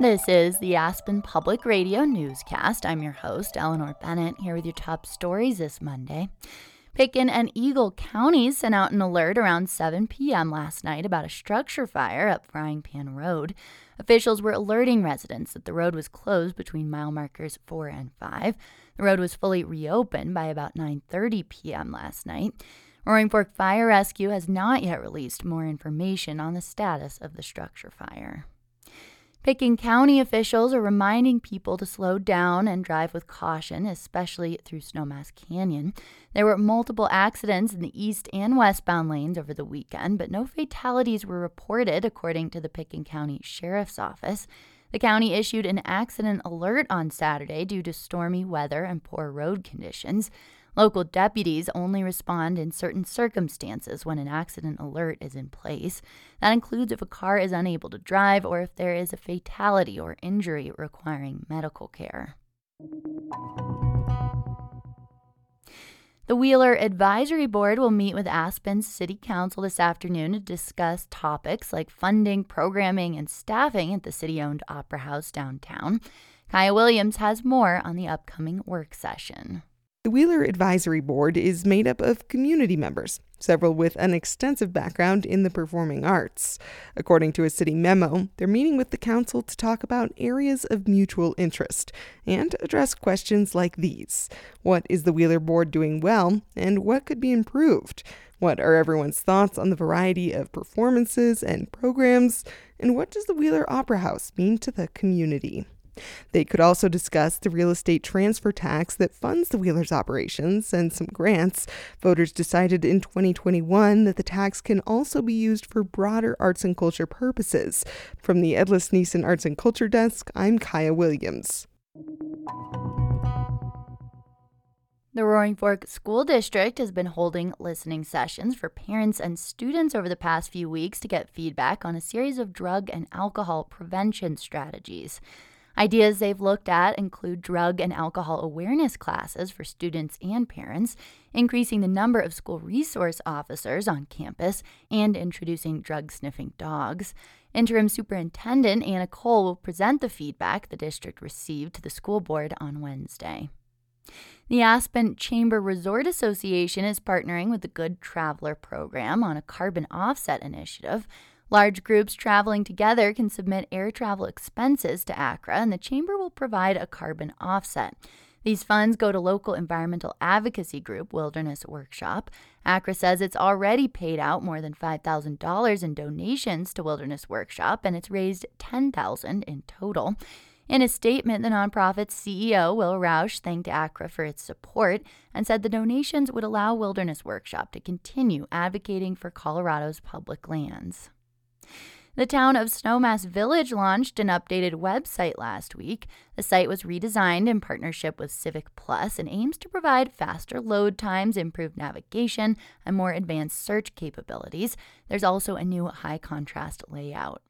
This is the Aspen Public Radio newscast. I'm your host, Eleanor Bennett, here with your top stories this Monday. Pitkin and Eagle counties sent out an alert around 7 p.m. last night about a structure fire up Frying Pan Road. Officials were alerting residents that the road was closed between mile markers 4 and 5. The road was fully reopened by about 9:30 p.m. last night. Roaring Fork Fire Rescue has not yet released more information on the status of the structure fire. Pitkin County officials are reminding people to slow down and drive with caution, especially through Snowmass Canyon. There were multiple accidents in the east and westbound lanes over the weekend, but no fatalities were reported, according to the Pitkin County Sheriff's Office. The county issued an accident alert on Saturday due to stormy weather and poor road conditions. Local deputies only respond in certain circumstances when an accident alert is in place. That includes if a car is unable to drive or if there is a fatality or injury requiring medical care. The Wheeler Advisory Board will meet with Aspen's City Council this afternoon to discuss topics like funding, programming, and staffing at the city owned Opera House downtown. Kaya Williams has more on the upcoming work session. The Wheeler Advisory Board is made up of community members, several with an extensive background in the performing arts. According to a city memo, they're meeting with the council to talk about areas of mutual interest and address questions like these What is the Wheeler Board doing well, and what could be improved? What are everyone's thoughts on the variety of performances and programs? And what does the Wheeler Opera House mean to the community? They could also discuss the real estate transfer tax that funds the Wheelers operations and some grants. Voters decided in 2021 that the tax can also be used for broader arts and culture purposes. From the Edlis Neeson Arts and Culture Desk, I'm Kaya Williams. The Roaring Fork School District has been holding listening sessions for parents and students over the past few weeks to get feedback on a series of drug and alcohol prevention strategies. Ideas they've looked at include drug and alcohol awareness classes for students and parents, increasing the number of school resource officers on campus, and introducing drug sniffing dogs. Interim Superintendent Anna Cole will present the feedback the district received to the school board on Wednesday. The Aspen Chamber Resort Association is partnering with the Good Traveler program on a carbon offset initiative. Large groups traveling together can submit air travel expenses to ACRA, and the Chamber will provide a carbon offset. These funds go to local environmental advocacy group Wilderness Workshop. ACRA says it's already paid out more than $5,000 in donations to Wilderness Workshop, and it's raised $10,000 in total. In a statement, the nonprofit's CEO, Will Roush, thanked ACRA for its support and said the donations would allow Wilderness Workshop to continue advocating for Colorado's public lands. The town of Snowmass Village launched an updated website last week. The site was redesigned in partnership with Civic Plus and aims to provide faster load times, improved navigation, and more advanced search capabilities. There's also a new high contrast layout.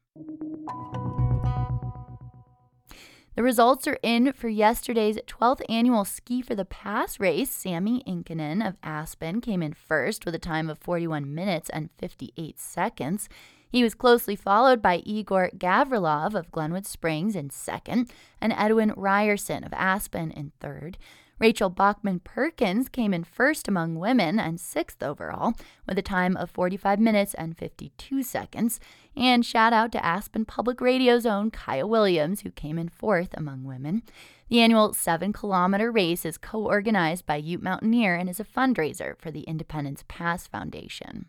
The results are in for yesterday's 12th annual Ski for the Pass race. Sammy Inkinen of Aspen came in first with a time of 41 minutes and 58 seconds. He was closely followed by Igor Gavrilov of Glenwood Springs in second and Edwin Ryerson of Aspen in third. Rachel Bachman Perkins came in first among women and sixth overall with a time of 45 minutes and 52 seconds. And shout out to Aspen Public Radio's own Kaya Williams, who came in fourth among women. The annual seven kilometer race is co organized by Ute Mountaineer and is a fundraiser for the Independence Pass Foundation.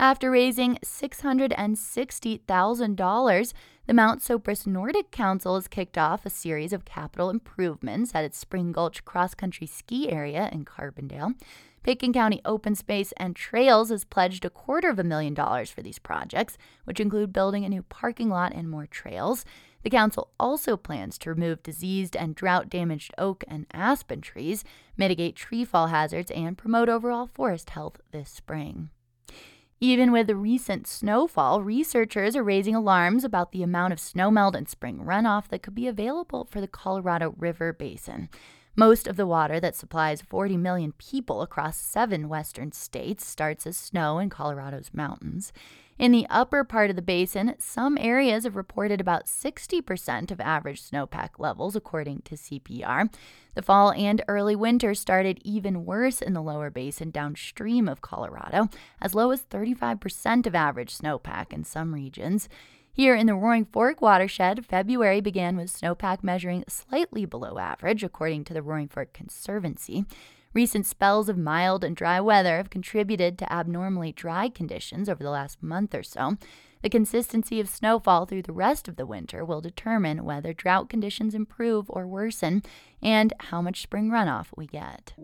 After raising $660,000, the Mount Sopris Nordic Council has kicked off a series of capital improvements at its Spring Gulch cross country ski area in Carbondale. Pitkin County Open Space and Trails has pledged a quarter of a million dollars for these projects, which include building a new parking lot and more trails. The council also plans to remove diseased and drought damaged oak and aspen trees, mitigate tree fall hazards, and promote overall forest health this spring. Even with the recent snowfall, researchers are raising alarms about the amount of snowmelt and spring runoff that could be available for the Colorado River Basin. Most of the water that supplies 40 million people across seven western states starts as snow in Colorado's mountains. In the upper part of the basin, some areas have reported about 60% of average snowpack levels, according to CPR. The fall and early winter started even worse in the lower basin downstream of Colorado, as low as 35% of average snowpack in some regions. Here in the Roaring Fork watershed, February began with snowpack measuring slightly below average, according to the Roaring Fork Conservancy. Recent spells of mild and dry weather have contributed to abnormally dry conditions over the last month or so. The consistency of snowfall through the rest of the winter will determine whether drought conditions improve or worsen and how much spring runoff we get.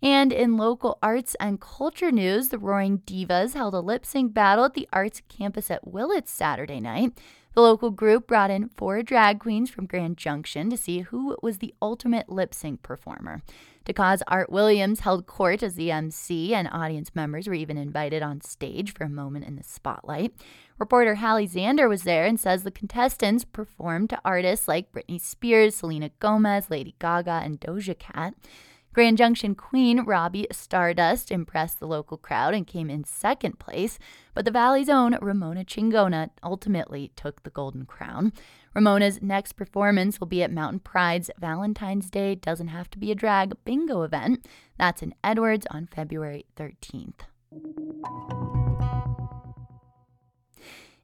And in local arts and culture news, the Roaring Divas held a lip sync battle at the arts campus at Willits Saturday night. The local group brought in four drag queens from Grand Junction to see who was the ultimate lip sync performer. To cause Art Williams held court as the MC, and audience members were even invited on stage for a moment in the spotlight. Reporter Halle Zander was there and says the contestants performed to artists like Britney Spears, Selena Gomez, Lady Gaga, and Doja Cat. Grand Junction Queen Robbie Stardust impressed the local crowd and came in second place, but the Valley's own Ramona Chingona ultimately took the Golden Crown. Ramona's next performance will be at Mountain Pride's Valentine's Day Doesn't Have to Be a Drag bingo event. That's in Edwards on February 13th.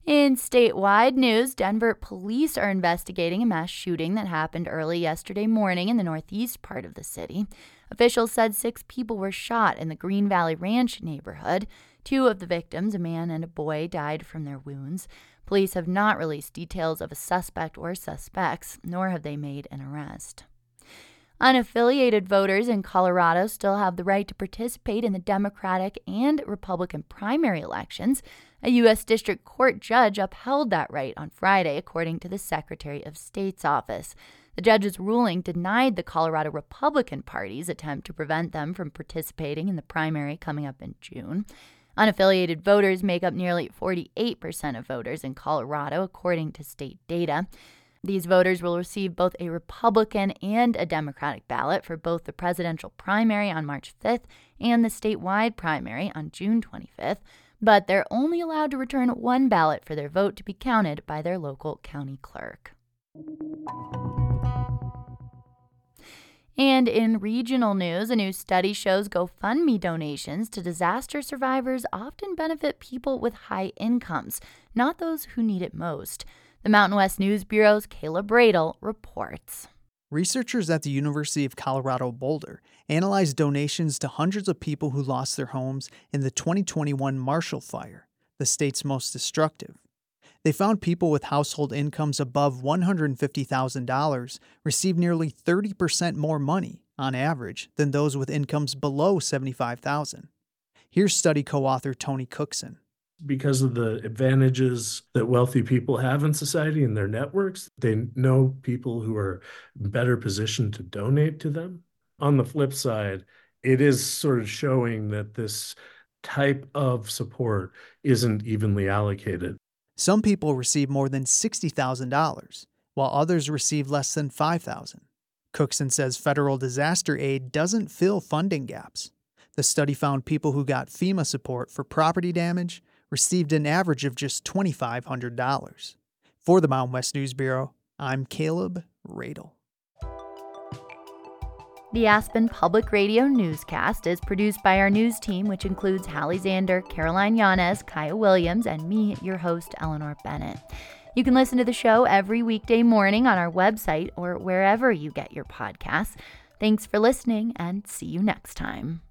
In statewide news, Denver police are investigating a mass shooting that happened early yesterday morning in the northeast part of the city. Officials said six people were shot in the Green Valley Ranch neighborhood. Two of the victims, a man and a boy, died from their wounds. Police have not released details of a suspect or suspects, nor have they made an arrest. Unaffiliated voters in Colorado still have the right to participate in the Democratic and Republican primary elections. A U.S. District Court judge upheld that right on Friday, according to the Secretary of State's office. The judge's ruling denied the Colorado Republican Party's attempt to prevent them from participating in the primary coming up in June. Unaffiliated voters make up nearly 48% of voters in Colorado, according to state data. These voters will receive both a Republican and a Democratic ballot for both the presidential primary on March 5th and the statewide primary on June 25th, but they're only allowed to return one ballot for their vote to be counted by their local county clerk. And in regional news, a new study shows GoFundMe donations to disaster survivors often benefit people with high incomes, not those who need it most. The Mountain West News Bureau's Kaleb Roedel reports. Researchers at the University of Colorado Boulder analyzed donations to hundreds of people who lost their homes in the 2021 Marshall Fire, the state's most destructive. They found people with household incomes above $150,000 received nearly 30% more money, on average, than those with incomes below 75,000. Here's study co author Tony Cookson. Because of the advantages that wealthy people have in society and their networks, they know people who are better positioned to donate to them. On the flip side, it is sort of showing that this type of support isn't evenly allocated. Some people receive more than $60,000, while others receive less than $5,000. Cookson says federal disaster aid doesn't fill funding gaps. The study found people who got FEMA support for property damage received an average of just $2,500. For the Mountain West News Bureau, I'm Kaleb Roedel. The Aspen Public Radio newscast is produced by our news team, which includes Halle Zander, Caroline Yanez, Kaya Williams, and me, your host, Eleanor Bennett. You can listen to the show every weekday morning on our website or wherever you get your podcasts. Thanks for listening and see you next time.